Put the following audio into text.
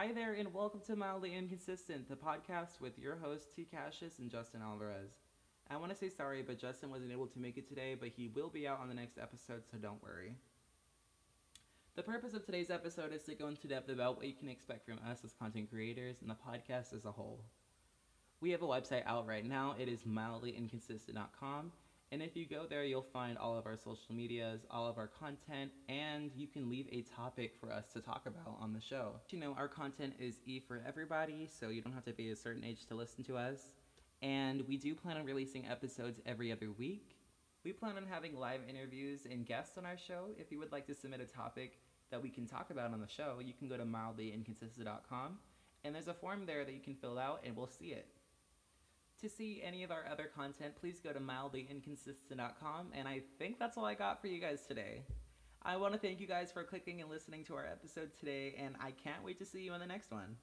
and welcome to Mildly Inconsistent, the podcast with your hosts Tea Cassius and Justin Alvarez. I want to say sorry, but Justin wasn't able to make it today, but he will be out on the next episode, so don't worry. The purpose of today's episode is to go into depth about what you can expect from us as content creators and the podcast as a whole. We have a website out right now. It is mildlyinconsistent.com. And if you go there, you'll find all of our social medias, all of our content, and you can leave a topic for us to talk about on the show. You know, our content is E for everybody, so you don't have to be a certain age to listen to us. And we do plan on releasing episodes every other week. We plan on having live interviews and guests on our show. If you would like to submit a topic that we can talk about on the show, you can go to mildlyinconsistent.com, and there's a form there that you can fill out, and we'll see it. To see any of our other content, please go to mildlyinconsistent.com, and I think that's all I got for you guys today. I want to thank you guys for clicking and listening to our episode today, and I can't wait to see you in the next one.